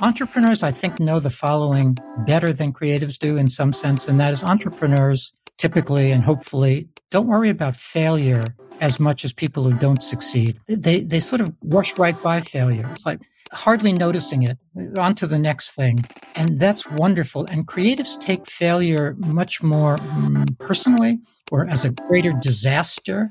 Entrepreneurs, I think, know the following better than creatives do in some sense, and that is entrepreneurs typically and hopefully don't worry about failure as much as people who don't succeed. They, they sort of rush right by failure. It's like hardly noticing it, on to the next thing. And that's wonderful. And creatives take failure much more um, personally or as a greater disaster.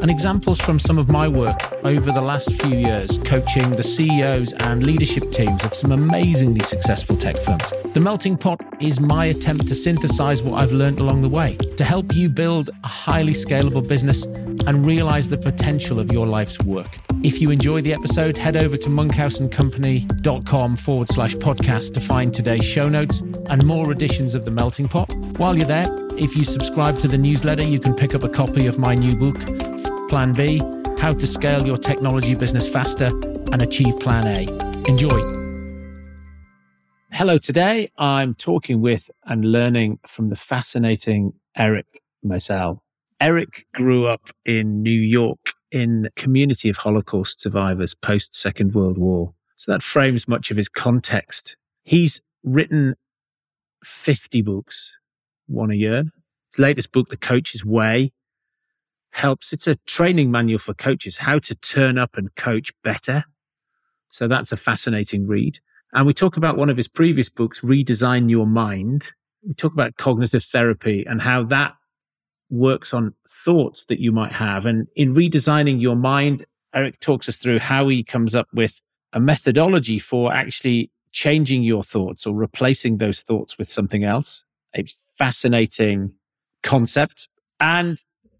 and examples from some of my work over the last few years coaching the CEOs and leadership teams of some amazingly successful tech firms. The Melting Pot is my attempt to synthesize what I've learned along the way to help you build a highly scalable business and realize the potential of your life's work. If you enjoy the episode, head over to monkhouseandcompany.com forward slash podcast to find today's show notes and more editions of The Melting Pot. While you're there, if you subscribe to the newsletter, you can pick up a copy of my new book, Plan B How to Scale Your Technology Business Faster and Achieve Plan A. Enjoy. Hello, today I'm talking with and learning from the fascinating Eric Maisel. Eric grew up in New York in community of Holocaust survivors post Second World War. So that frames much of his context. He's written 50 books, one a year. His latest book, The Coach's Way, helps. It's a training manual for coaches, how to turn up and coach better. So that's a fascinating read. And we talk about one of his previous books, Redesign Your Mind. We talk about cognitive therapy and how that works on thoughts that you might have. And in redesigning your mind, Eric talks us through how he comes up with a methodology for actually changing your thoughts or replacing those thoughts with something else. A fascinating concept. And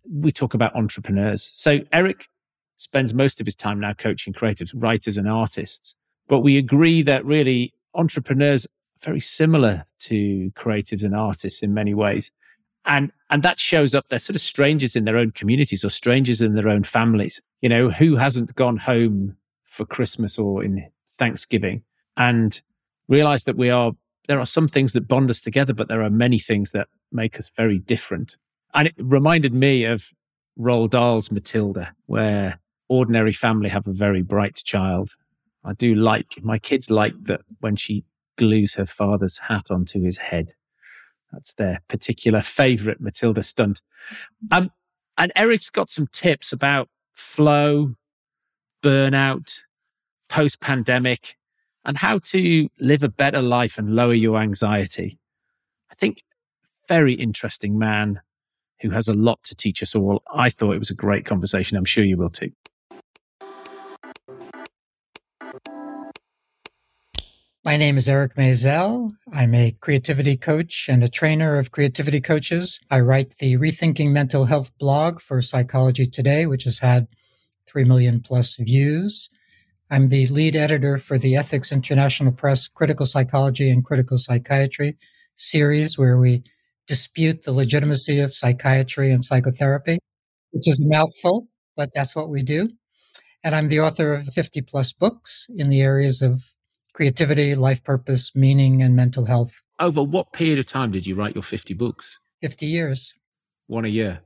we talk about entrepreneurs. So Eric spends most of his time now coaching creatives, writers and artists. But we agree that really entrepreneurs are very similar to creatives and artists in many ways. And, and that shows up. They're sort of strangers in their own communities or strangers in their own families. You know, who hasn't gone home for Christmas or in Thanksgiving and realize that we are, there are some things that bond us together, but there are many things that make us very different. And it reminded me of Roald Dahl's Matilda, where ordinary family have a very bright child. I do like, my kids like that when she glues her father's hat onto his head. That's their particular favorite Matilda stunt. Um, and Eric's got some tips about flow, burnout, post pandemic, and how to live a better life and lower your anxiety. I think very interesting man who has a lot to teach us all. I thought it was a great conversation. I'm sure you will too. My name is Eric Maisel. I'm a creativity coach and a trainer of creativity coaches. I write the Rethinking Mental Health blog for Psychology Today, which has had 3 million plus views. I'm the lead editor for the Ethics International Press Critical Psychology and Critical Psychiatry series, where we dispute the legitimacy of psychiatry and psychotherapy, which is a mouthful, but that's what we do. And I'm the author of 50 plus books in the areas of creativity, life purpose, meaning, and mental health. Over what period of time did you write your 50 books? 50 years. One a year.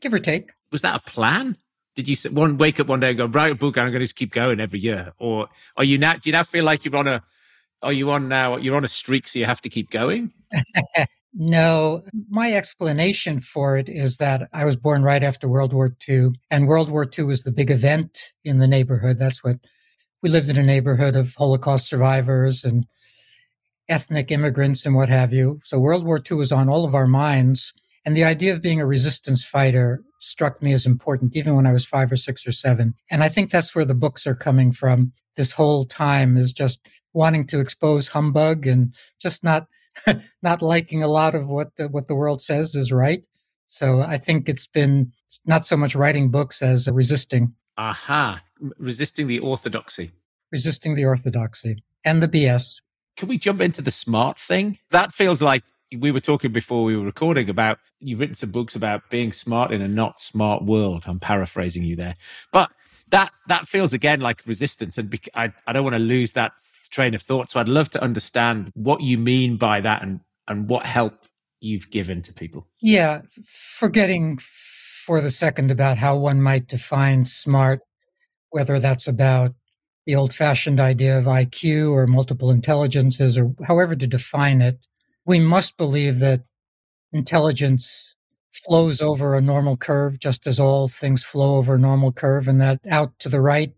Give or take. Was that a plan? Did you one wake up one day and go write a book and I'm going to just keep going every year, or are you now? Do you now feel like you're on a? Are you on now? You're on a streak, so you have to keep going. No, my explanation for it is that I was born right after World War II, and World War II was the big event in the neighborhood. That's what we lived in a neighborhood of Holocaust survivors and ethnic immigrants and what have you. So World War II was on all of our minds. And the idea of being a resistance fighter struck me as important, even when I was five or six or seven. And I think that's where the books are coming from. This whole time is just wanting to expose humbug and just not not liking a lot of what the, what the world says is right. So I think it's been not so much writing books as resisting. Aha, resisting the orthodoxy. Resisting the orthodoxy and the BS. Can we jump into the smart thing? That feels like we were talking before we were recording about you've written some books about being smart in a not smart world. I'm paraphrasing you there, but that that feels again like resistance, and I I don't want to lose that train of thought. So I'd love to understand what you mean by that and and what help you've given to people. Yeah, forgetting for the second about how one might define smart, whether that's about the old fashioned idea of IQ or multiple intelligences or however to define it, we must believe that intelligence flows over a normal curve, just as all things flow over a normal curve, and that out to the right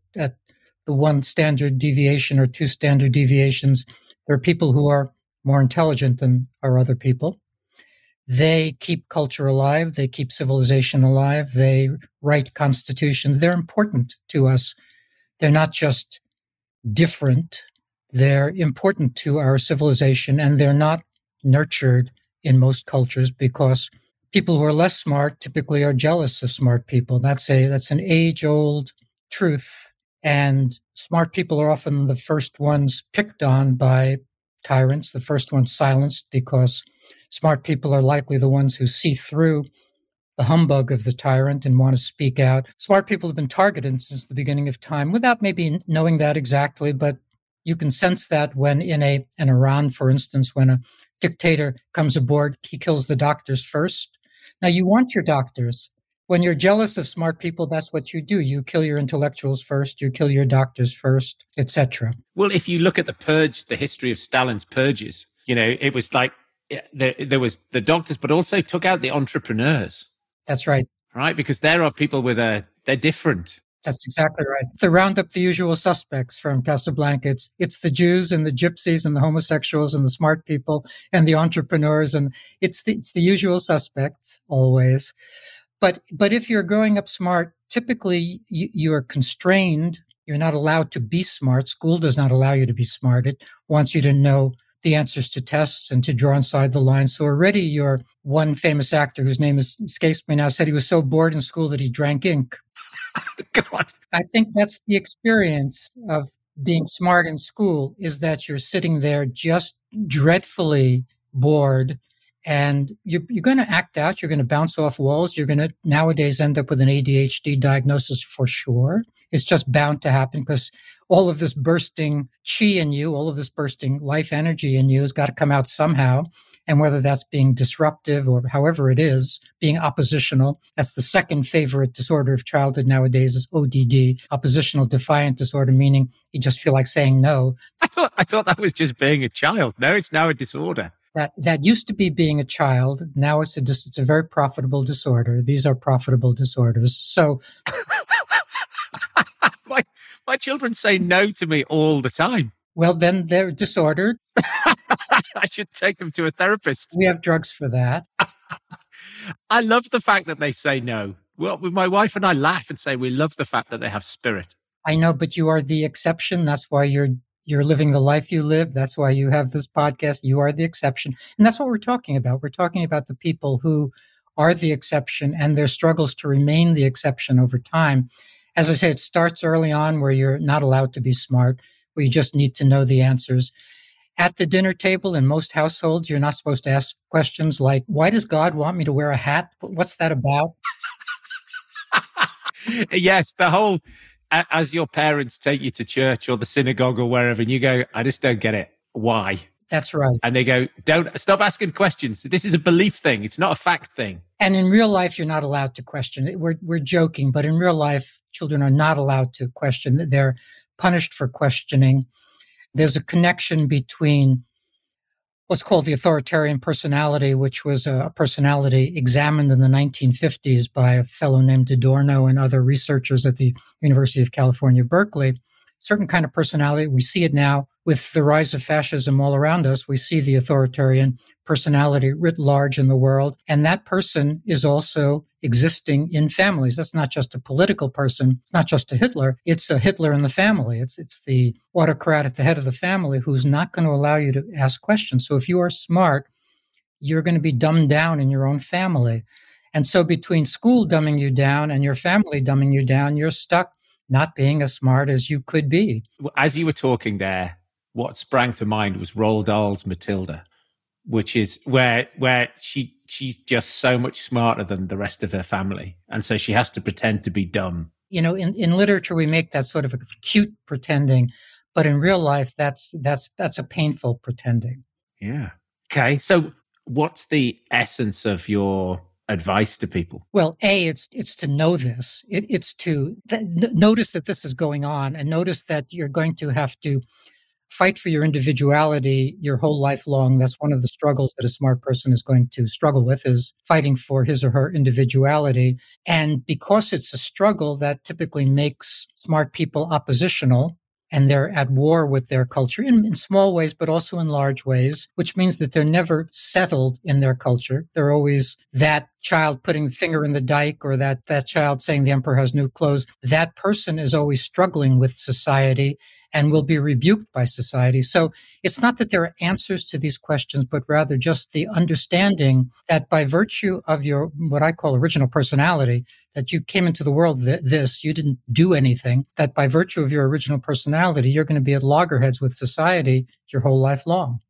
the one standard deviation or two standard deviations, there are people who are more intelligent than are other people. They keep culture alive. They keep civilization alive. They write constitutions. They're important to us they're not just different, they're important to our civilization and they're not nurtured in most cultures because people who are less smart typically are jealous of smart people. That's a that's an age old truth. And smart people are often the first ones picked on by tyrants, the first ones silenced because smart people are likely the ones who see through the humbug of the tyrant and want to speak out. Smart people have been targeted since the beginning of time without maybe knowing that exactly, but you can sense that when in a in Iran, for instance, when a dictator comes aboard, he kills the doctors first. Now you want your doctors. When you're jealous of smart people, that's what you do. You kill your intellectuals first, you kill your doctors first, etc. Well, if you look at the purge, the history of Stalin's purges, you know, it was like there, there was the doctors, but also took out the entrepreneurs. That's right. Right, because there are people with a they're different. That's exactly right. To round up the usual suspects from Casablanca, it's, it's the Jews and the gypsies and the homosexuals and the smart people and the entrepreneurs and it's the, it's the usual suspects always. But but if you're growing up smart, typically you, you are constrained. You're not allowed to be smart. School does not allow you to be smart. It wants you to know the answers to tests and to draw inside the lines. So already your one famous actor whose name is, escapes me now said he was so bored in school that he drank ink. God. I think that's the experience of being smart in school is that you're sitting there just dreadfully bored and you're, you're going to act out. You're going to bounce off walls. You're going to nowadays end up with an ADHD diagnosis for sure. It's just bound to happen because all of this bursting chi in you, all of this bursting life energy in you has got to come out somehow. And whether that's being disruptive or however it is, being oppositional, that's the second favorite disorder of childhood nowadays is ODD, oppositional defiant disorder, meaning you just feel like saying no. I thought, I thought that was just being a child. No, it's now a disorder. That, that used to be being a child. Now it's a, it's a very profitable disorder. These are profitable disorders. So my my children say no to me all the time. Well, then they're disordered. I should take them to a therapist. We have drugs for that. I love the fact that they say no. Well, my wife and I laugh and say we love the fact that they have spirit. I know, but you are the exception. That's why you're you're living the life you live. That's why you have this podcast. You are the exception. And that's what we're talking about. We're talking about the people who are the exception and their struggles to remain the exception over time as I say, it starts early on where you're not allowed to be smart, where you just need to know the answers. At the dinner table in most households, you're not supposed to ask questions like, why does God want me to wear a hat? What's that about? yes, the whole, as your parents take you to church or the synagogue or wherever, and you go, I just don't get it. Why? That's right. And they go, don't stop asking questions. This is a belief thing. It's not a fact thing. And in real life, you're not allowed to question it. We're, we're joking, but in real life, children are not allowed to question. They're punished for questioning. There's a connection between what's called the authoritarian personality, which was a personality examined in the 1950s by a fellow named Adorno and other researchers at the University of California, Berkeley. Certain kind of personality. We see it now with the rise of fascism all around us, we see the authoritarian personality writ large in the world. And that person is also existing in families. That's not just a political person. It's not just a Hitler. It's a Hitler in the family. It's, it's the autocrat at the head of the family who's not going to allow you to ask questions. So if you are smart, you're going to be dumbed down in your own family. And so between school dumbing you down and your family dumbing you down, you're stuck not being as smart as you could be. As you were talking there, what sprang to mind was Roald Dahl's Matilda. which is where where she she's just so much smarter than the rest of her family, and so she has to pretend to be dumb. You know, in, in literature, we make that sort of a cute pretending, but in real life, that's that's that's a painful pretending. Yeah. Okay. So, what's the essence of your advice to people? Well, a it's it's to know this. It, it's to th- notice that this is going on, and notice that you're going to have to fight for your individuality your whole life long. That's one of the struggles that a smart person is going to struggle with is fighting for his or her individuality. And because it's a struggle that typically makes smart people oppositional, and they're at war with their culture in, in, small ways, but also in large ways, which means that they're never settled in their culture. They're always that child putting the finger in the dike or that, that child saying the emperor has new clothes. That person is always struggling with society and will be rebuked by society. So it's not that there are answers to these questions, but rather just the understanding that by virtue of your, what I call original personality, that you came into the world th- this, you didn't do anything, that by virtue of your original personality, you're going to be at loggerheads with society your whole life long.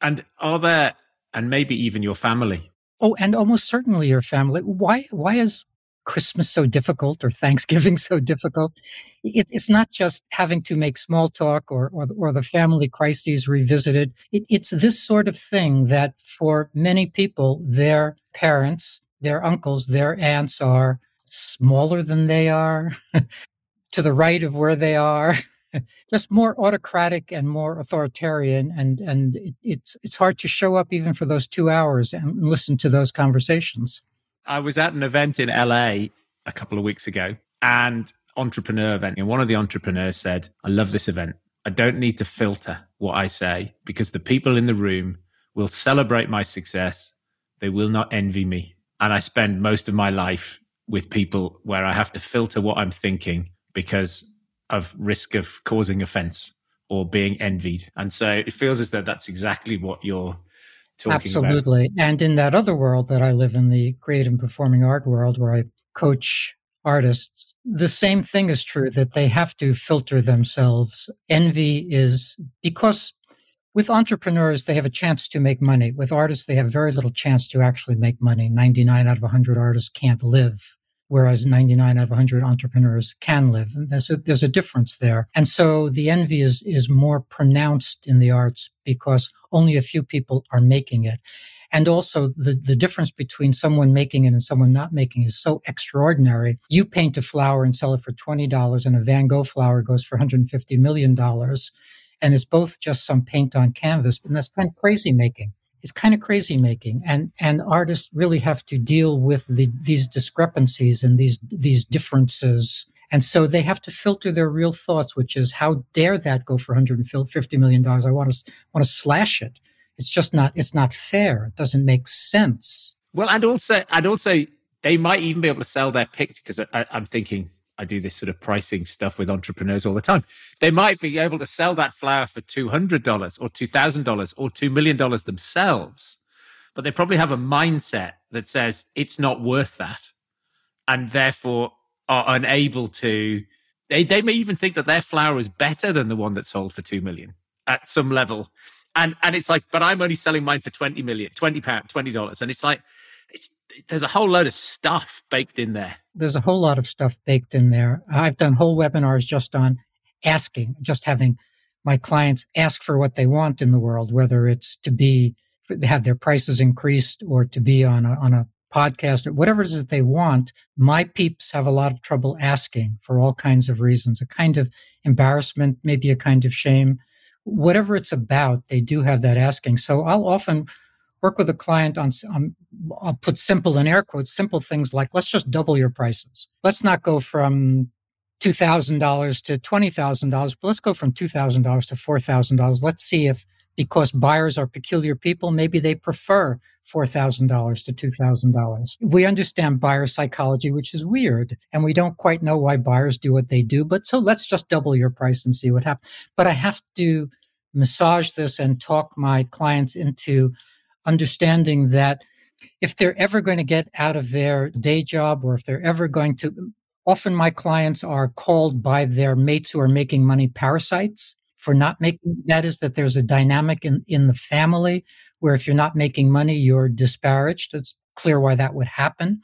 And are there, and maybe even your family, Oh, and almost certainly your family. Why? Why is Christmas so difficult or Thanksgiving so difficult. It, it's not just having to make small talk or, or, or the family crises revisited. It, it's this sort of thing that for many people, their parents, their uncles, their aunts are smaller than they are, to the right of where they are. just more autocratic and more authoritarian and and it, it's it's hard to show up even for those two hours and listen to those conversations I was at an event in LA a couple of weeks ago and entrepreneur event. And one of the entrepreneurs said, I love this event. I don't need to filter what I say because the people in the room will celebrate my success. They will not envy me. And I spend most of my life with people where I have to filter what I'm thinking because of risk of causing offense or being envied. And so it feels as though that's exactly what you're Absolutely. About. And in that other world that I live in, the creative and performing art world where I coach artists, the same thing is true that they have to filter themselves. Envy is because with entrepreneurs, they have a chance to make money. With artists, they have very little chance to actually make money. 99 out of 100 artists can't live whereas 99 out of 100 entrepreneurs can live. And there's a, there's a difference there. And so the envy is, is more pronounced in the arts because only a few people are making it. And also the, the difference between someone making it and someone not making it is so extraordinary. You paint a flower and sell it for $20 and a Van Gogh flower goes for $150 million. And it's both just some paint on canvas, and that's kind of crazy making it's kind of crazy making. And and artists really have to deal with the, these discrepancies and these these differences. And so they have to filter their real thoughts which is how dare that go for 150 million dollars? I want to want to slash it. It's just not it's not fair. It doesn't make sense. Well and also and also they might even be able to sell their picture because i'm thinking I do this sort of pricing stuff with entrepreneurs all the time. They might be able to sell that flower for $200 or $2,000 or $2 million themselves, but they probably have a mindset that says it's not worth that and therefore are unable to. They, they may even think that their flower is better than the one that sold for 2 million at some level. And, and it's like, but I'm only selling mine for 20 million, 20 pounds, $20. And it's like, it's, there's a whole load of stuff baked in there. There's a whole lot of stuff baked in there. I've done whole webinars just on asking, just having my clients ask for what they want in the world, whether it's to be have their prices increased or to be on a, on a podcast or whatever it is that they want. My peeps have a lot of trouble asking for all kinds of reasons, a kind of embarrassment, maybe a kind of shame. Whatever it's about, they do have that asking. So I'll often work with a client on, on I'll put simple in air quotes, simple things like let's just double your prices. Let's not go from $2,000 to $20,000, but let's go from $2,000 to $4,000. Let's see if, because buyers are peculiar people, maybe they prefer $4,000 to $2,000. We understand buyer psychology, which is weird, and we don't quite know why buyers do what they do, but so let's just double your price and see what happens. But I have to massage this and talk my clients into understanding that if they're ever going to get out of their day job or if they're ever going to, often my clients are called by their mates who are making money parasites for not making that is that there's a dynamic in, in the family where if you're not making money, you're disparaged. It's clear why that would happen.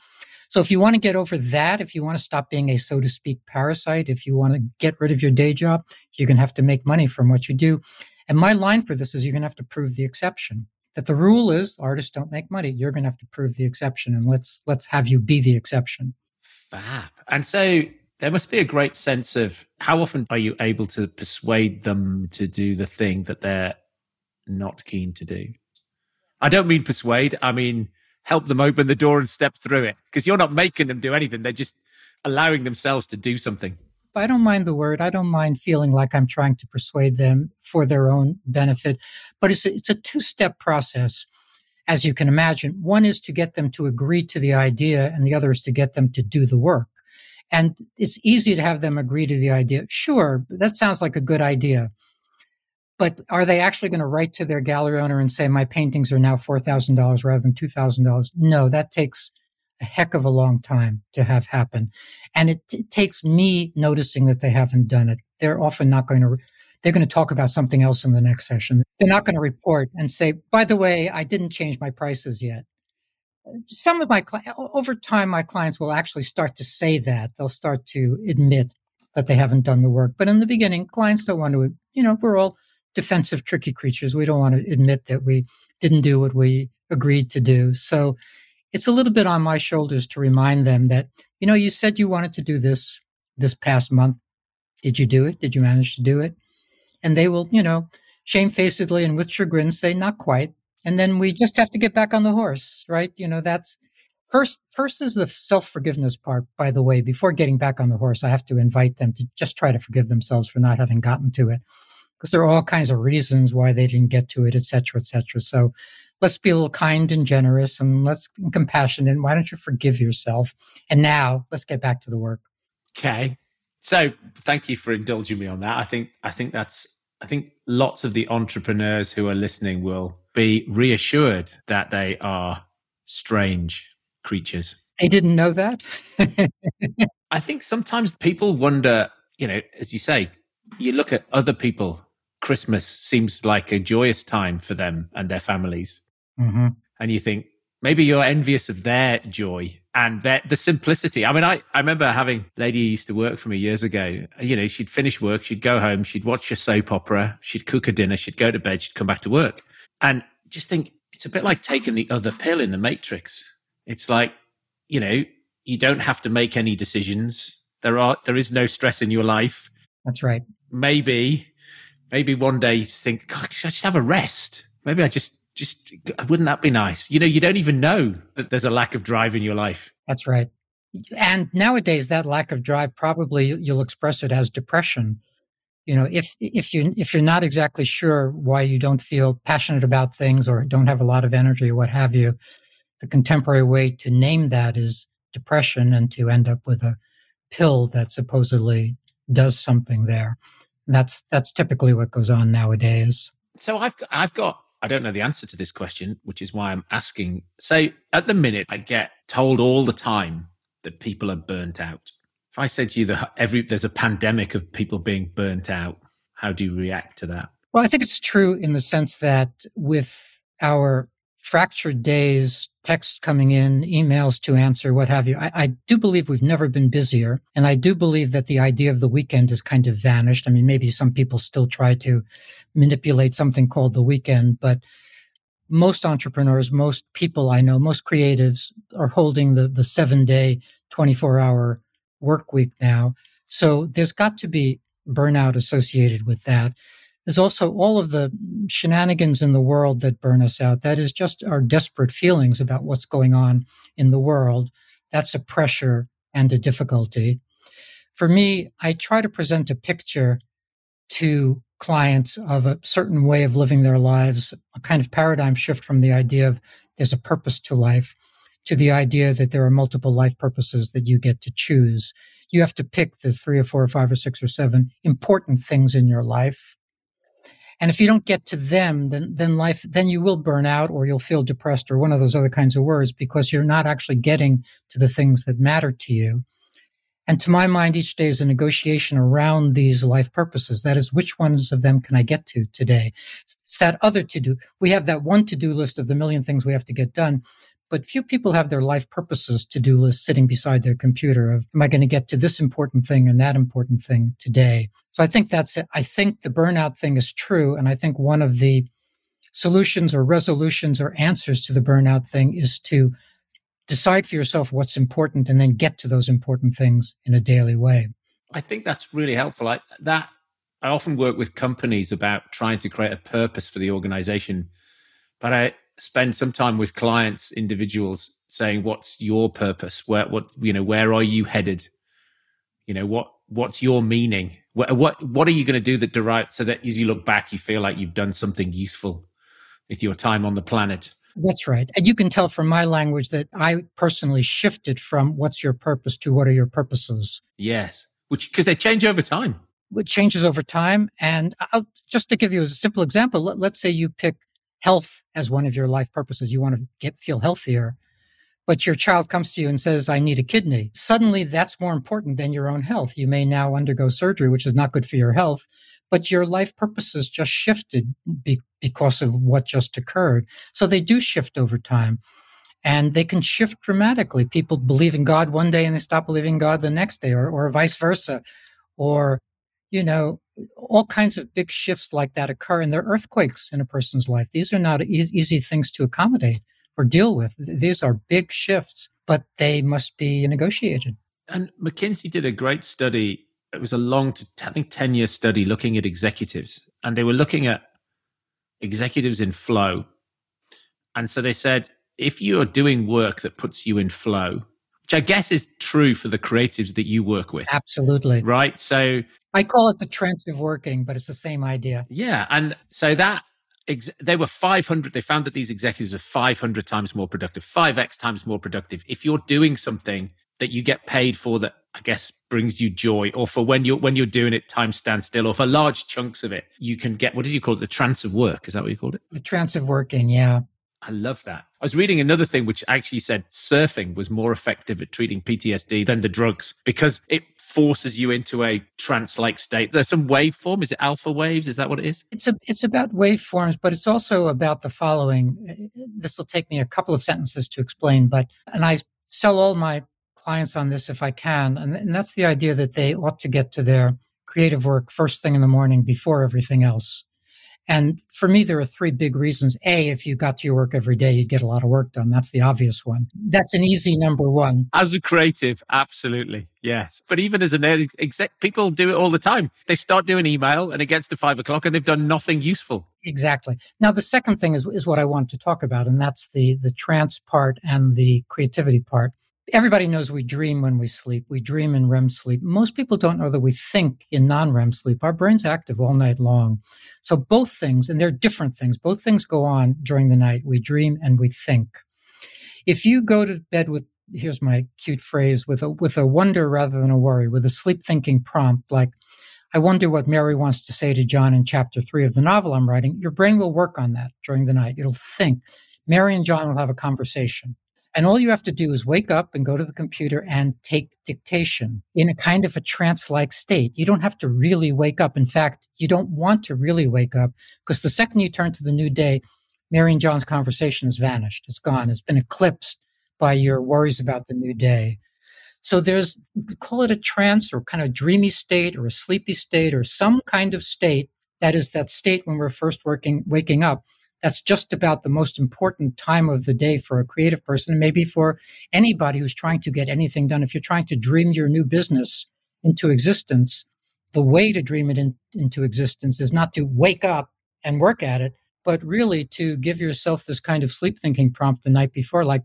So if you want to get over that, if you want to stop being a so to speak parasite, if you want to get rid of your day job, you're going to have to make money from what you do. And my line for this is you're going to have to prove the exception. That the rule is artists don't make money. You're going to have to prove the exception, and let's let's have you be the exception. Fab. And so there must be a great sense of how often are you able to persuade them to do the thing that they're not keen to do? I don't mean persuade. I mean help them open the door and step through it because you're not making them do anything. They're just allowing themselves to do something. I don't mind the word. I don't mind feeling like I'm trying to persuade them for their own benefit. But it's a, it's a two step process, as you can imagine. One is to get them to agree to the idea, and the other is to get them to do the work. And it's easy to have them agree to the idea. Sure, that sounds like a good idea. But are they actually going to write to their gallery owner and say, my paintings are now $4,000 rather than $2,000? No, that takes a heck of a long time to have happen. And it, it, takes me noticing that they haven't done it. They're often not going to, they're going to talk about something else in the next session. They're not going to report and say, by the way, I didn't change my prices yet. Some of my, over time, my clients will actually start to say that. They'll start to admit that they haven't done the work. But in the beginning, clients don't want to, you know, we're all defensive, tricky creatures. We don't want to admit that we didn't do what we agreed to do. So it's a little bit on my shoulders to remind them that, you know, you said you wanted to do this this past month. Did you do it? Did you manage to do it? And they will, you know, shamefacedly and with chagrin say, not quite. And then we just have to get back on the horse, right? You know, that's first, first is the self forgiveness part, by the way. Before getting back on the horse, I have to invite them to just try to forgive themselves for not having gotten to it because there are all kinds of reasons why they didn't get to it, et cetera, et cetera. So let's be a little kind and generous and let's be compassionate. And why don't you forgive yourself? And now let's get back to the work. Okay. So thank you for indulging me on that. I think I think that's I think lots of the entrepreneurs who are listening will be reassured that they are strange creatures. I didn't know that. I think sometimes people wonder, you know, as you say, you look at other people Christmas seems like a joyous time for them and their families. Mm-hmm. And you think maybe you're envious of their joy and their, the simplicity. I mean, I, I remember having a lady who used to work for me years ago. You know, she'd finish work, she'd go home, she'd watch a soap opera, she'd cook a dinner, she'd go to bed, she'd come back to work. And just think it's a bit like taking the other pill in the matrix. It's like, you know, you don't have to make any decisions. There are, there is no stress in your life. That's right. Maybe, maybe one day you just think, God, I just have a rest? Maybe I just just wouldn't that be nice? You know, you don't even know that there's a lack of drive in your life. That's right. And nowadays, that lack of drive probably you'll express it as depression. You know, if if you if you're not exactly sure why you don't feel passionate about things or don't have a lot of energy or what have you, the contemporary way to name that is depression, and to end up with a pill that supposedly does something there. And that's that's typically what goes on nowadays. So I've I've got I don't know the answer to this question, which is why I'm asking. Say, at the minute, I get told all the time that people are burnt out. If I said to you that every there's a pandemic of people being burnt out, how do you react to that? Well, I think it's true in the sense that with our fractured days, text coming in, emails to answer, what have you. I, I, do believe we've never been busier. And I do believe that the idea of the weekend has kind of vanished. I mean, maybe some people still try to manipulate something called the weekend, but most entrepreneurs, most people I know, most creatives are holding the, the seven day, 24 hour work week now. So there's got to be burnout associated with that. There's also all of the shenanigans in the world that burn us out. That is just our desperate feelings about what's going on in the world. That's a pressure and a difficulty. For me, I try to present a picture to clients of a certain way of living their lives, a kind of paradigm shift from the idea of there's a purpose to life to the idea that there are multiple life purposes that you get to choose. You have to pick the three or four or five or six or seven important things in your life and if you don't get to them, then, then life, then you will burn out or you'll feel depressed or one of those other kinds of words because you're not actually getting to the things that matter to you. And to my mind, each day is a negotiation around these life purposes. That is, which ones of them can I get to today? It's that other to do. We have that one to do list of the million things we have to get done. But few people have their life purposes to do list sitting beside their computer of, am I going to get to this important thing and that important thing today? So I think that's it. I think the burnout thing is true. And I think one of the solutions or resolutions or answers to the burnout thing is to decide for yourself what's important and then get to those important things in a daily way. I think that's really helpful. I, that I often work with companies about trying to create a purpose for the organization, but I spend some time with clients, individuals saying, what's your purpose? Where, what, you know, where are you headed? You know, what, what's your meaning? What, what, what are you going to do that derive so that as you look back, you feel like you've done something useful with your time on the planet? That's right. And you can tell from my language that I personally shifted from what's your purpose to what are your purposes. Yes. Which, because they change over time. It changes over time. And I'll, just to give you a simple example, let, let's say you pick health as one of your life purposes. You want to get, feel healthier, but your child comes to you and says, I need a kidney. Suddenly that's more important than your own health. You may now undergo surgery, which is not good for your health, but your life purposes just shifted be, because of what just occurred. So they do shift over time and they can shift dramatically. People believe in God one day and they stop believing God the next day or, or vice versa. Or, you know, all kinds of big shifts like that occur and they're earthquakes in a person's life. These are not e- easy things to accommodate or deal with. These are big shifts, but they must be negotiated. And McKinsey did a great study. It was a long, I think, 10 year study looking at executives. And they were looking at executives in flow. And so they said, if you are doing work that puts you in flow, which I guess is true for the creatives that you work with. Absolutely. Right. So I call it the trance of working, but it's the same idea. Yeah. And so that ex- they were 500, they found that these executives are 500 times more productive, 5x times more productive. If you're doing something that you get paid for that I guess brings you joy, or for when you're when you're doing it, time stands still, or for large chunks of it, you can get what did you call it? The trance of work. Is that what you called it? The trance of working, yeah. I love that. I was reading another thing which actually said surfing was more effective at treating PTSD than the drugs because it forces you into a trance-like state. There's some waveform. Is it alpha waves? Is that what it is? It's a, it's about waveforms, but it's also about the following. This will take me a couple of sentences to explain, but and I sell all my clients on this if I can, and, and that's the idea that they ought to get to their creative work first thing in the morning before everything else. And for me, there are three big reasons. A, if you got to your work every day, you'd get a lot of work done. That's the obvious one. That's an easy number one. As a creative, absolutely. Yes. But even as an exec, people do it all the time. They start doing email and it gets to five o'clock and they've done nothing useful. Exactly. Now, the second thing is, is what I want to talk about, and that's the, the trance part and the creativity part. Everybody knows we dream when we sleep. We dream in REM sleep. Most people don't know that we think in non REM sleep. Our brain's active all night long. So both things, and they're different things, both things go on during the night. We dream and we think. If you go to bed with, here's my cute phrase, with a, with a wonder rather than a worry, with a sleep thinking prompt like, I wonder what Mary wants to say to John in chapter three of the novel I'm writing, your brain will work on that during the night. It'll think. Mary and John will have a conversation. And all you have to do is wake up and go to the computer and take dictation in a kind of a trance like state. You don't have to really wake up. In fact, you don't want to really wake up because the second you turn to the new day, Mary and John's conversation has vanished. It's gone. It's been eclipsed by your worries about the new day. So there's, call it a trance or kind of dreamy state or a sleepy state or some kind of state that is that state when we're first working, waking up that's just about the most important time of the day for a creative person, and maybe for anybody who's trying to get anything done. If you're trying to dream your new business into existence, the way to dream it in, into existence is not to wake up and work at it, but really to give yourself this kind of sleep thinking prompt the night before, like,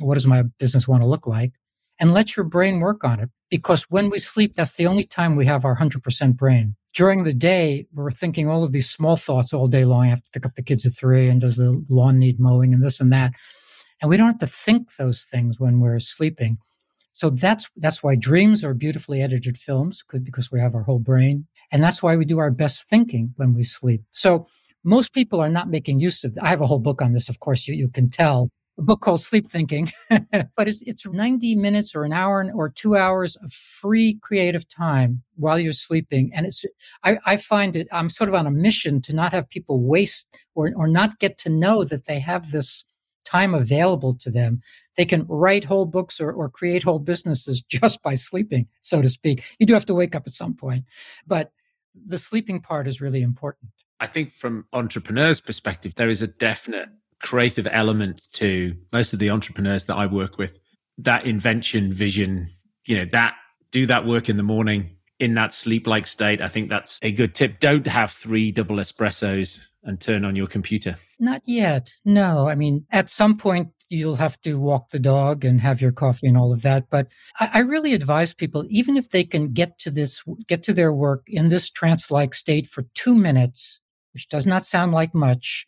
what does my business want to look like? And let your brain work on it. Because when we sleep, that's the only time we have our 100% brain during the day, we're thinking all of these small thoughts all day long. I have to pick up the kids at three, and does the lawn need mowing, and this and that. And we don't have to think those things when we're sleeping. So that's that's why dreams are beautifully edited films, because we have our whole brain, and that's why we do our best thinking when we sleep. So most people are not making use of. I have a whole book on this, of course. You you can tell a book called Sleep Thinking, but it's, it's 90 minutes or an hour or two hours of free creative time while you're sleeping. And it's, I, I find it, I'm sort of on a mission to not have people waste or, or not get to know that they have this time available to them. They can write whole books or, or create whole businesses just by sleeping, so to speak. You do have to wake up at some point, but the sleeping part is really important. I think from entrepreneurs' perspective, there is a definite creative element to most of the entrepreneurs that I work with. That invention, vision, you know, that do that work in the morning in that sleep like state. I think that's a good tip. Don't have three double espressos and turn on your computer. Not yet. No. I mean, at some point, you'll have to walk the dog and have your coffee and all of that. But I, I really advise people, even if they can get to this, get to their work in this trance like state for two minutes, which does not sound like much.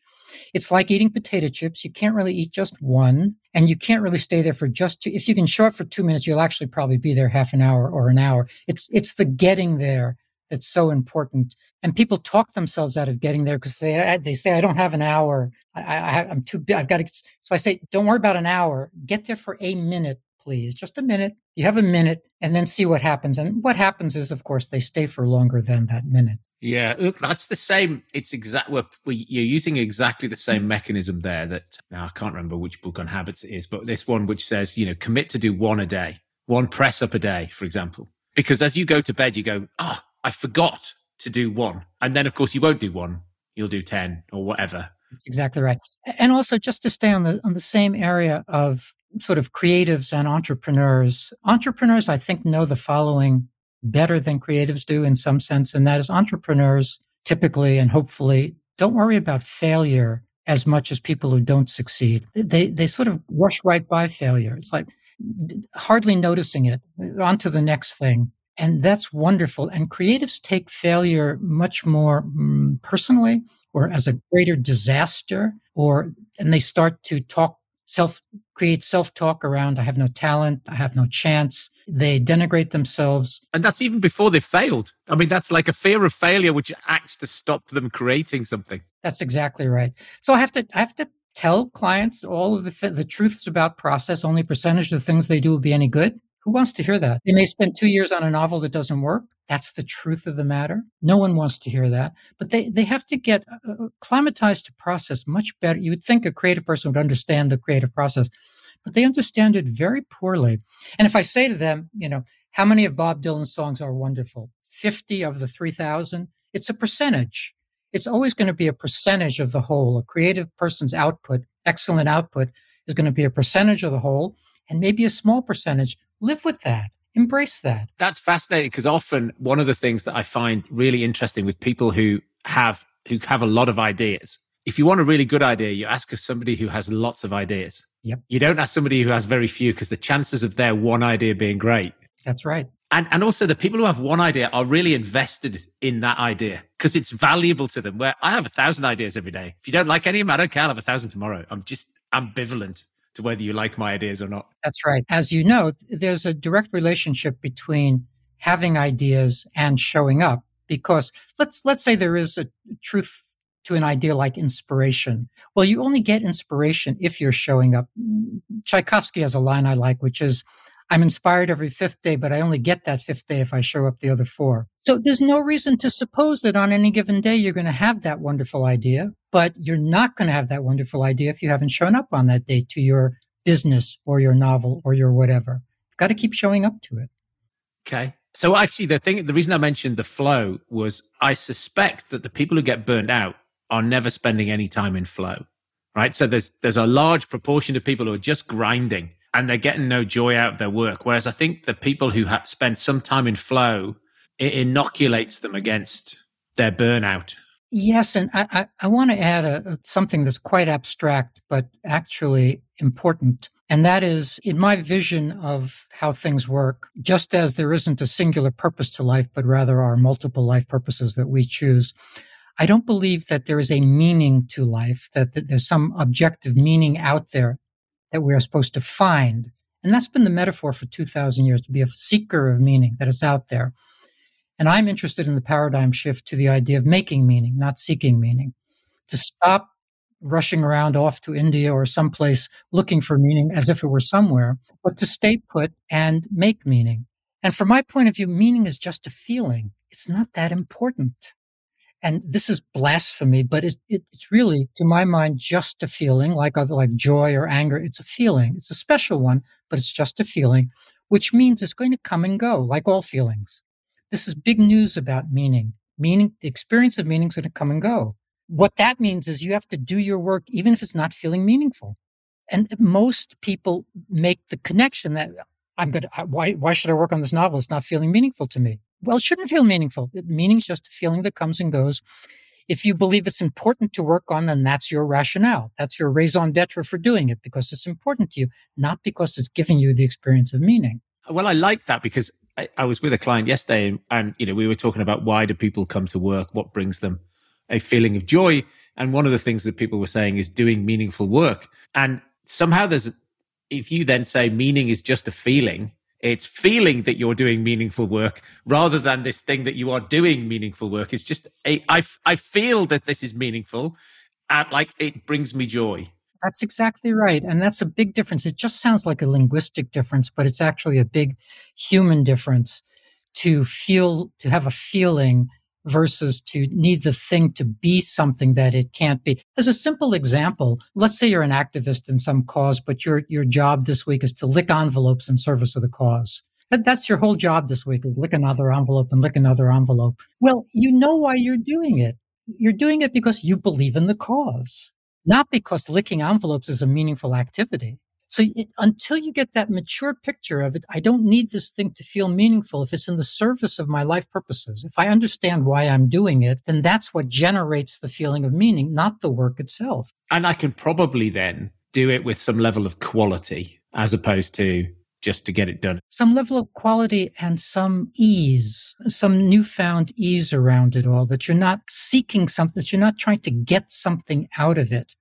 It's like eating potato chips. You can't really eat just one and you can't really stay there for just two. If you can show up for two minutes, you'll actually probably be there half an hour or an hour. It's, it's the getting there that's so important. And people talk themselves out of getting there because they, they say, I don't have an hour. I, I, I'm too. I've got to. So I say, don't worry about an hour. Get there for a minute, please. Just a minute. You have a minute and then see what happens. And what happens is, of course, they stay for longer than that minute. Yeah, look, that's the same. It's exact. Well, you're using exactly the same mechanism there. That now I can't remember which book on habits it is, but this one which says, you know, commit to do one a day, one press up a day, for example. Because as you go to bed, you go, oh, I forgot to do one, and then of course you won't do one. You'll do ten or whatever. That's exactly right. And also, just to stay on the on the same area of sort of creatives and entrepreneurs. Entrepreneurs, I think, know the following better than creatives do in some sense. And that is entrepreneurs typically and hopefully don't worry about failure as much as people who don't succeed. They, they sort of rush right by failure. It's like hardly noticing it on to the next thing. And that's wonderful. And creatives take failure much more mm, personally or as a greater disaster or, and they start to talk self, create self talk around, I have no talent. I have no chance. They denigrate themselves. And that's even before they've failed. I mean, that's like a fear of failure, which acts to stop them creating something. That's exactly right. So I have to, I have to tell clients all of the, th- the truths about process. Only percentage of the things they do will be any good. Who wants to hear that? They may spend two years on a novel that doesn't work. That's the truth of the matter. No one wants to hear that, but they, they have to get uh, acclimatized to process much better. You would think a creative person would understand the creative process but they understand it very poorly. And if I say to them, you know, how many of Bob Dylan's songs are wonderful? 50 of the 3,000? It's a percentage. It's always going to be a percentage of the whole. A creative person's output, excellent output, is going to be a percentage of the whole and maybe a small percentage. Live with that. Embrace that. That's fascinating because often one of the things that I find really interesting with people who have who have a lot of ideas. If you want a really good idea, you ask somebody who has lots of ideas. Yep. You don't ask somebody who has very few because the chances of their one idea being great. That's right. And, and also the people who have one idea are really invested in that idea because it's valuable to them. Where I have a thousand ideas every day. If you don't like any of them, I don't care. I'll have a thousand tomorrow. I'm just ambivalent to whether you like my ideas or not. That's right. As you know, there's a direct relationship between having ideas and showing up because let's let's say there is a truth to an idea like inspiration. Well, you only get inspiration if you're showing up. Tchaikovsky has a line I like, which is, I'm inspired every fifth day, but I only get that fifth day if I show up the other four. So there's no reason to suppose that on any given day you're going to have that wonderful idea, but you're not going to have that wonderful idea if you haven't shown up on that day to your business or your novel or your whatever. You've got to keep showing up to it. Okay. So actually the thing the reason I mentioned the flow was I suspect that the people who get burned out are never spending any time in flow, right? So there's there's a large proportion of people who are just grinding and they're getting no joy out of their work. Whereas I think the people who have spent some time in flow, it inoculates them against their burnout. Yes, and I, I, I want to add a, something that's quite abstract, but actually important. And that is, in my vision of how things work, just as there isn't a singular purpose to life, but rather are multiple life purposes that we choose, I don't believe that there is a meaning to life, that, that there's some objective meaning out there that we are supposed to find. And that's been the metaphor for 2000 years to be a seeker of meaning that is out there. And I'm interested in the paradigm shift to the idea of making meaning, not seeking meaning, to stop rushing around off to India or someplace looking for meaning as if it were somewhere, but to stay put and make meaning. And from my point of view, meaning is just a feeling. It's not that important. And this is blasphemy, but it, it, it's really, to my mind, just a feeling like other, like joy or anger. It's a feeling. It's a special one, but it's just a feeling, which means it's going to come and go, like all feelings. This is big news about meaning. Meaning, the experience of meaning is going to come and go. What that means is you have to do your work, even if it's not feeling meaningful. And most people make the connection that I'm going to, why, why should I work on this novel? It's not feeling meaningful to me. Well, it shouldn't feel meaningful. Meaning is just a feeling that comes and goes. If you believe it's important to work on, then that's your rationale. That's your raison d'etre for doing it because it's important to you, not because it's giving you the experience of meaning. Well, I like that because I, I was with a client yesterday and, and, you know, we were talking about why do people come to work? What brings them a feeling of joy? And one of the things that people were saying is doing meaningful work. And somehow there's, if you then say meaning is just a feeling, it's feeling that you're doing meaningful work rather than this thing that you are doing meaningful work. It's just, a, I, I feel that this is meaningful and like it brings me joy. That's exactly right. And that's a big difference. It just sounds like a linguistic difference, but it's actually a big human difference to feel, to have a feeling versus to need the thing to be something that it can't be. As a simple example, let's say you're an activist in some cause, but your, your job this week is to lick envelopes in service of the cause. That, that's your whole job this week is lick another envelope and lick another envelope. Well, you know why you're doing it. You're doing it because you believe in the cause, not because licking envelopes is a meaningful activity. So it, until you get that mature picture of it, I don't need this thing to feel meaningful. If it's in the service of my life purposes, if I understand why I'm doing it, then that's what generates the feeling of meaning, not the work itself. And I can probably then do it with some level of quality as opposed to just to get it done. Some level of quality and some ease, some newfound ease around it all, that you're not seeking something, that you're not trying to get something out of it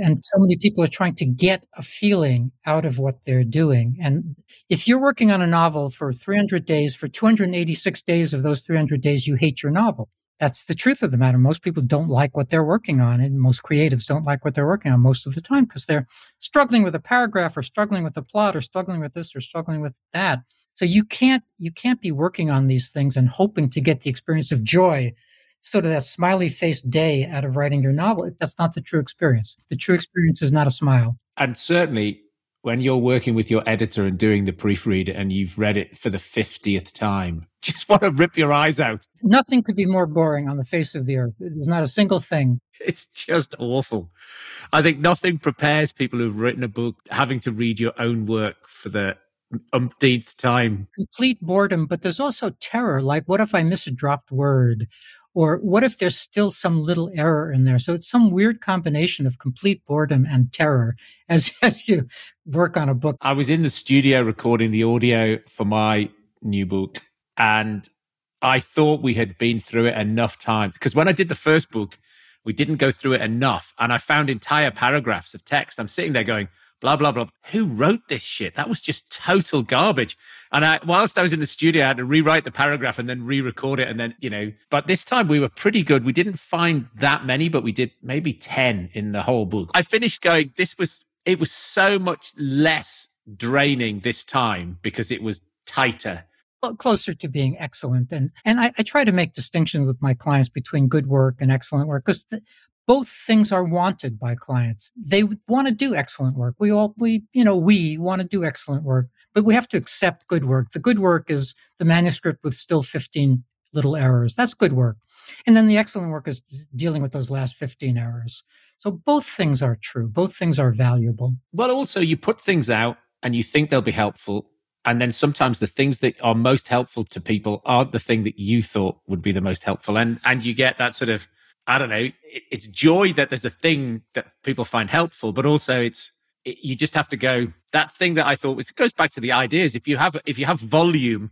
and so many people are trying to get a feeling out of what they're doing. And if you're working on a novel for 300 days, for 286 days of those 300 days, you hate your novel. That's the truth of the matter. Most people don't like what they're working on, and most creatives don't like what they're working on most of the time because they're struggling with a paragraph or struggling with the plot or struggling with this or struggling with that. So you can't you can't be working on these things and hoping to get the experience of joy sort of that smiley face day out of writing your novel. That's not the true experience. The true experience is not a smile. And certainly when you're working with your editor and doing the proofread and you've read it for the 50th time, just want to rip your eyes out. Nothing could be more boring on the face of the earth. There's not a single thing. It's just awful. I think nothing prepares people who've written a book having to read your own work for the umpteenth time. Complete boredom, but there's also terror. Like, what if I miss a dropped word? Or what if there's still some little error in there? So it's some weird combination of complete boredom and terror as, as you work on a book. I was in the studio recording the audio for my new book and I thought we had been through it enough time because when I did the first book, we didn't go through it enough. And I found entire paragraphs of text. I'm sitting there going, blah, blah, blah. Who wrote this shit? That was just total garbage. And I, whilst I was in the studio, I had to rewrite the paragraph and then re record it. And then, you know, but this time we were pretty good. We didn't find that many, but we did maybe 10 in the whole book. I finished going, this was, it was so much less draining this time because it was tighter closer to being excellent and and I, I, try to make distinctions with my clients between good work and excellent work because both things are wanted by clients. They want to do excellent work. We all, we, you know, we want to do excellent work, but we have to accept good work. The good work is the manuscript with still 15 little errors. That's good work. And then the excellent work is dealing with those last 15 errors. So both things are true. Both things are valuable. Well, also you put things out and you think they'll be helpful. And then sometimes the things that are most helpful to people aren't the thing that you thought would be the most helpful. And, and you get that sort of I don't know, it, it's joy that there's a thing that people find helpful, but also it's, it, you just have to go, that thing that I thought was, it goes back to the ideas. If you have, if you have volume,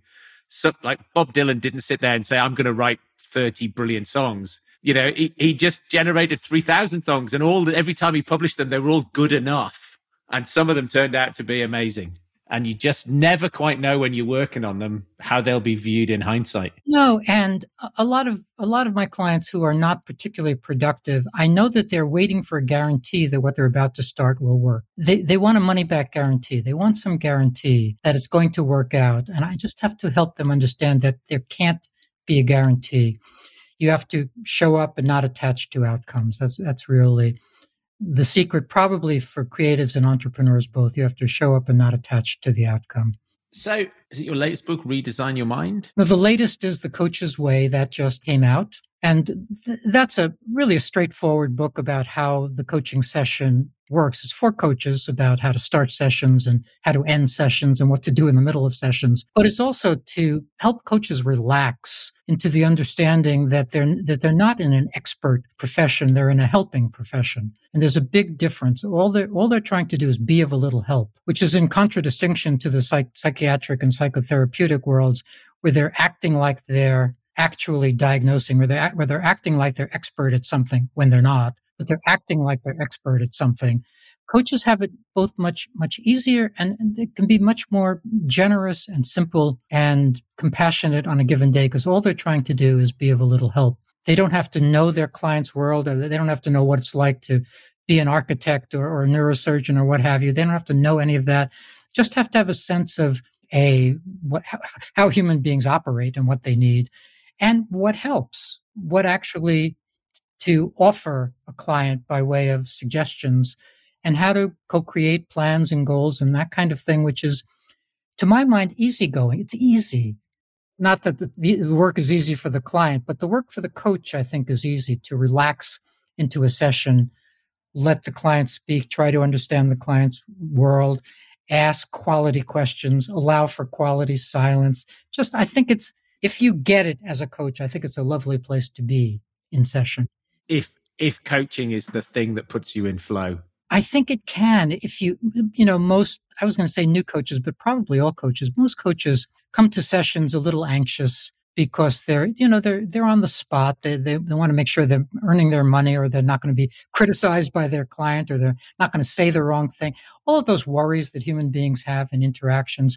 so, like Bob Dylan didn't sit there and say, I'm going to write 30 brilliant songs. You know, he, he just generated 3,000 songs and all, every time he published them, they were all good enough. And some of them turned out to be amazing. And you just never quite know when you're working on them how they'll be viewed in hindsight. No, and a lot of a lot of my clients who are not particularly productive, I know that they're waiting for a guarantee that what they're about to start will work. They they want a money back guarantee. They want some guarantee that it's going to work out, and I just have to help them understand that there can't be a guarantee. You have to show up and not attach to outcomes. That's that's really the secret probably for creatives and entrepreneurs both you have to show up and not attach to the outcome. So is it your latest book redesign your mind? Well, the latest is the coach's way that just came out. And th- that's a really a straightforward book about how the coaching session works. It's for coaches about how to start sessions and how to end sessions and what to do in the middle of sessions. But it's also to help coaches relax into the understanding that they're, that they're not in an expert profession. They're in a helping profession. And there's a big difference. All they're, all they're trying to do is be of a little help, which is in contradistinction to the psych- psychiatric and psychotherapeutic worlds where they're acting like they're actually diagnosing where they're, where they're acting like they're expert at something when they're not, but they're acting like they're expert at something. Coaches have it both much, much easier and, and they can be much more generous and simple and compassionate on a given day because all they're trying to do is be of a little help. They don't have to know their client's world or they don't have to know what it's like to be an architect or, or a neurosurgeon or what have you. They don't have to know any of that. Just have to have a sense of a what how human beings operate and what they need and what helps, what actually to offer a client by way of suggestions and how to co-create plans and goals and that kind of thing, which is, to my mind, easygoing. It's easy. Not that the, the, work is easy for the client, but the work for the coach, I think, is easy to relax into a session, let the client speak, try to understand the client's world, ask quality questions, allow for quality silence. Just, I think it's, if you get it as a coach, I think it's a lovely place to be in session. If if coaching is the thing that puts you in flow. I think it can. If you you know, most I was going to say new coaches, but probably all coaches, most coaches come to sessions a little anxious because they're you know they're they're on the spot they, they, they want to make sure they're earning their money or they're not going to be criticized by their client or they're not going to say the wrong thing all of those worries that human beings have in interactions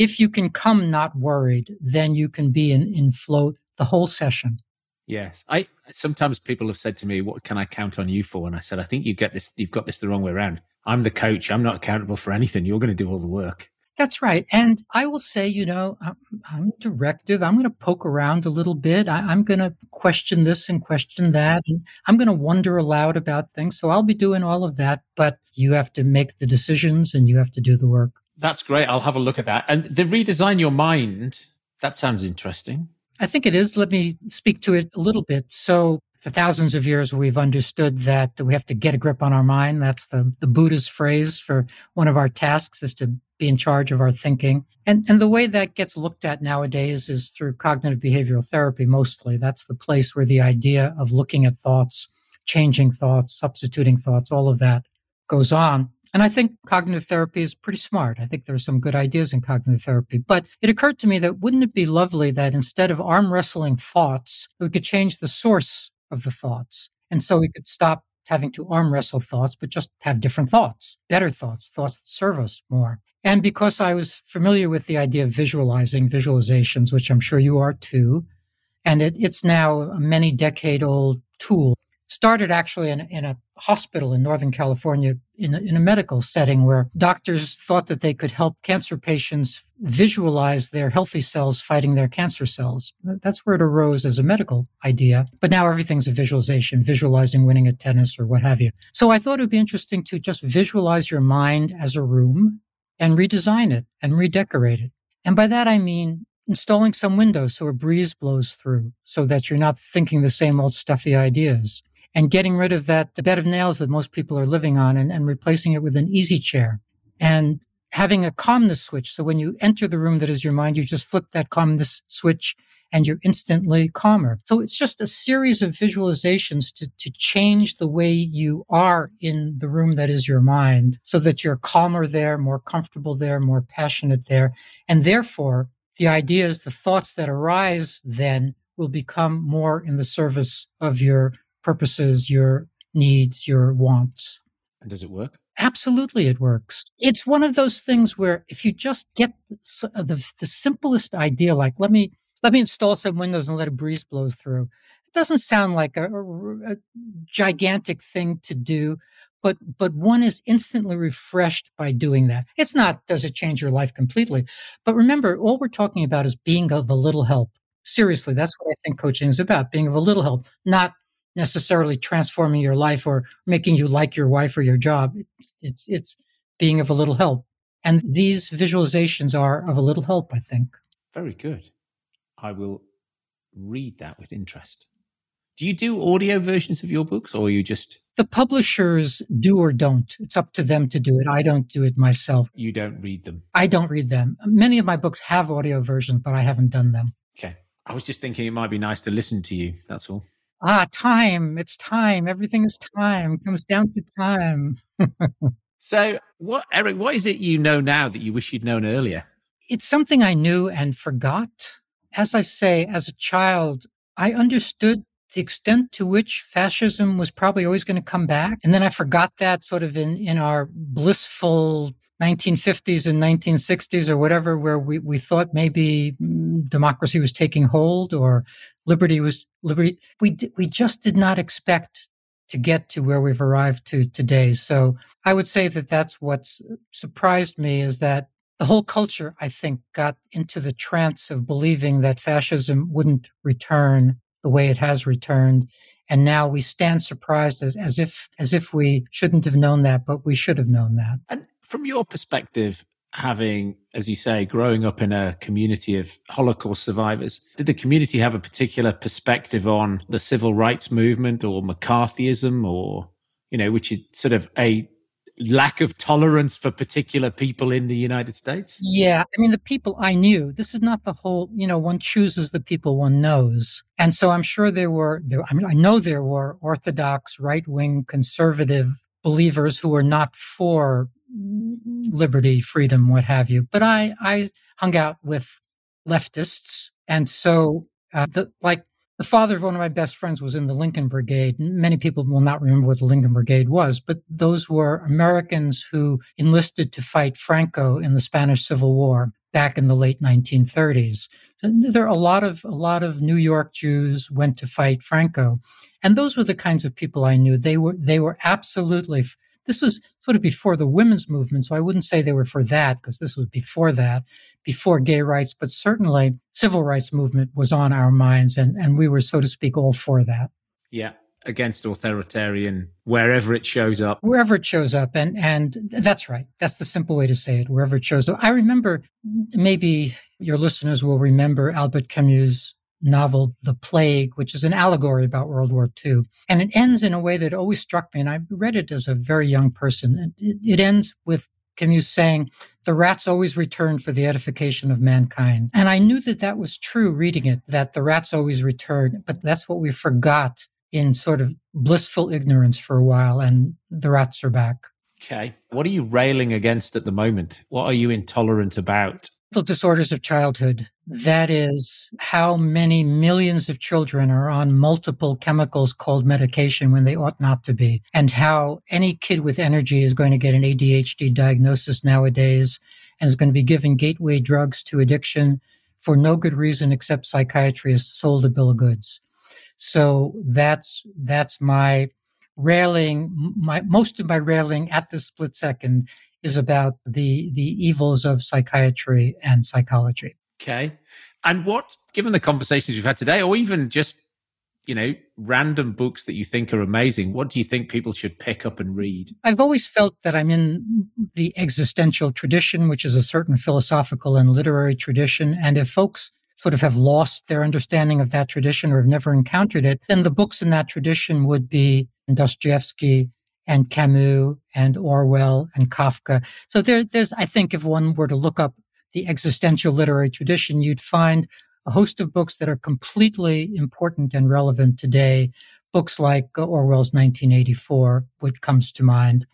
if you can come not worried, then you can be in, in float the whole session. Yes. I sometimes people have said to me, What can I count on you for? And I said, I think you get this you've got this the wrong way around. I'm the coach. I'm not accountable for anything. You're going to do all the work. That's right. And I will say, you know, I'm, I'm directive. I'm going to poke around a little bit. I, am going to question this and question that. And I'm going to wonder aloud about things. So I'll be doing all of that. But you have to make the decisions and you have to do the work. That's great. I'll have a look at that. And the redesign your mind, that sounds interesting. I think it is. Let me speak to it a little bit. So for thousands of years, we've understood that we have to get a grip on our mind. That's the, the Buddha's phrase for one of our tasks is to be in charge of our thinking. And, and the way that gets looked at nowadays is through cognitive behavioral therapy mostly. That's the place where the idea of looking at thoughts, changing thoughts, substituting thoughts, all of that goes on. And I think cognitive therapy is pretty smart. I think there are some good ideas in cognitive therapy. But it occurred to me that wouldn't it be lovely that instead of arm wrestling thoughts, we could change the source of the thoughts. And so we could stop having to arm wrestle thoughts, but just have different thoughts, better thoughts, thoughts that serve us more. And because I was familiar with the idea of visualizing visualizations, which I'm sure you are too, and it, it's now a many decade old tool started actually in, in a hospital in Northern California in a, in a medical setting where doctors thought that they could help cancer patients visualize their healthy cells fighting their cancer cells. That's where it arose as a medical idea. But now everything's a visualization, visualizing winning at tennis or what have you. So I thought it would be interesting to just visualize your mind as a room and redesign it and redecorate it. And by that I mean installing some windows so a breeze blows through so that you're not thinking the same old stuffy ideas and getting rid of that bed of nails that most people are living on and, and replacing it with an easy chair and having a calmness switch. So when you enter the room that is your mind, you just flip that calmness switch and you're instantly calmer. So it's just a series of visualizations to, to change the way you are in the room that is your mind so that you're calmer there, more comfortable there, more passionate there. And therefore, the ideas, the thoughts that arise then will become more in the service of your purposes, your needs, your wants. And does it work? Absolutely, it works. It's one of those things where if you just get the, uh, the, the simplest idea, like let me let me install some windows and let a breeze blow through. It doesn't sound like a, a, a gigantic thing to do, but but one is instantly refreshed by doing that. It's not does it change your life completely, but remember, all we're talking about is being of a little help. Seriously, that's what I think coaching is about: being of a little help, not necessarily transforming your life or making you like your wife or your job. It's, it's, it's being of a little help. And these visualizations are of a little help, I think. Very good. I will read that with interest. Do you do audio versions of your books or you just. The publishers do or don't. It's up to them to do it. I don't do it myself. You don't read them? I don't read them. Many of my books have audio versions, but I haven't done them. Okay. I was just thinking it might be nice to listen to you. That's all. Ah, time. It's time. Everything is time. It comes down to time. so, what, Eric, what is it you know now that you wish you'd known earlier? It's something I knew and forgot. As I say, as a child, I understood the extent to which fascism was probably always going to come back. And then I forgot that sort of in, in our blissful 1950s and 1960s or whatever, where we, we thought maybe mm, democracy was taking hold or liberty was liberty. We, we just did not expect to get to where we've arrived to today. So I would say that that's what's surprised me is that the whole culture, I think, got into the trance of believing that fascism wouldn't return the way it has returned. And now we stand surprised as, as if as if we shouldn't have known that, but we should have known that. And from your perspective, having, as you say, growing up in a community of Holocaust survivors, did the community have a particular perspective on the civil rights movement or McCarthyism or, you know, which is sort of a lack of tolerance for particular people in the United States? Yeah. I mean, the people I knew, this is not the whole, you know, one chooses the people one knows. And so I'm sure there were, there, I mean, I know there were Orthodox, right wing, conservative believers who were not for liberty, freedom, what have you. But I, I hung out with leftists. And so, uh, the, like, the father of one of my best friends was in the Lincoln Brigade. Many people will not remember what the Lincoln Brigade was, but those were Americans who enlisted to fight Franco in the Spanish Civil War back in the late 1930s. There are a lot of a lot of New York Jews went to fight Franco, and those were the kinds of people I knew. They were they were absolutely this was sort of before the women's movement, so I wouldn't say they were for that because this was before that, before gay rights, but certainly civil rights movement was on our minds, and and we were, so to speak, all for that. Yeah, against authoritarian wherever it shows up. Wherever it shows up, and and that's right. That's the simple way to say it. Wherever it shows up. I remember maybe your listeners will remember Albert Camus' novel, The Plague, which is an allegory about World War II. And it ends in a way that always struck me. And I read it as a very young person. It, it ends with Camus saying, the rats always return for the edification of mankind. And I knew that that was true reading it, that the rats always return, but that's what we forgot in sort of blissful ignorance for a while. And the rats are back. Okay. What are you railing against at the moment? What are you intolerant about? Disorders of childhood. That is how many millions of children are on multiple chemicals called medication when they ought not to be, and how any kid with energy is going to get an ADHD diagnosis nowadays and is going to be given gateway drugs to addiction for no good reason except psychiatry has sold a bill of goods. So that's that's my railing. My most of my railing at the split second is about the the evils of psychiatry and psychology. Okay. And what, given the conversations we've had today, or even just you know random books that you think are amazing, what do you think people should pick up and read? I've always felt that I'm in the existential tradition, which is a certain philosophical and literary tradition, and if folks sort of have lost their understanding of that tradition or have never encountered it, then the books in that tradition would be Dostoevsky, and Camus and Orwell and Kafka. So there, there's, I think, if one were to look up the existential literary tradition, you'd find a host of books that are completely important and relevant today. Books like Orwell's 1984, which comes to mind.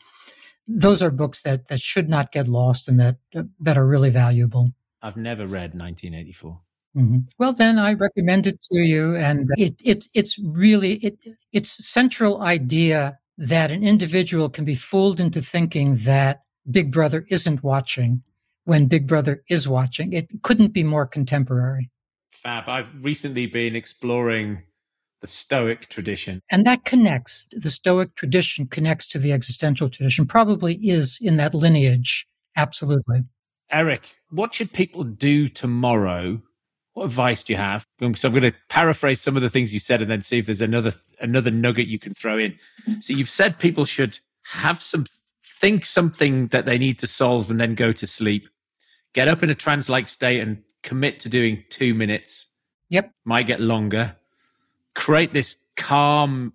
Those are books that, that should not get lost and that, that are really valuable. I've never read 1984. Mm-hmm. Well, then I recommend it to you, and it, it it's really it its central idea that an individual can be fooled into thinking that Big Brother isn't watching when Big Brother is watching. It couldn't be more contemporary. Fab. I've recently been exploring the Stoic tradition. And that connects, the Stoic tradition connects to the existential tradition, probably is in that lineage. Absolutely. Eric, what should people do tomorrow? What advice do you have? Um, so I'm going to paraphrase some of the things you said and then see if there's another another nugget you can throw in. So you've said people should have some think something that they need to solve and then go to sleep. Get up in a trance-like state and commit to doing 2 minutes. Yep. Might get longer. Create this calm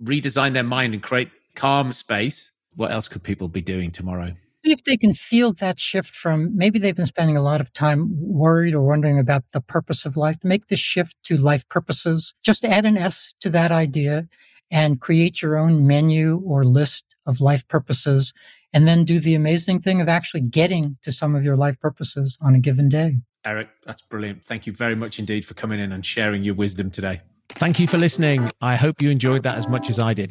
redesign their mind and create calm space. What else could people be doing tomorrow? See if they can feel that shift from maybe they've been spending a lot of time worried or wondering about the purpose of life. Make the shift to life purposes. Just add an S to that idea and create your own menu or list of life purposes. And then do the amazing thing of actually getting to some of your life purposes on a given day. Eric, that's brilliant. Thank you very much indeed for coming in and sharing your wisdom today. Thank you for listening. I hope you enjoyed that as much as I did.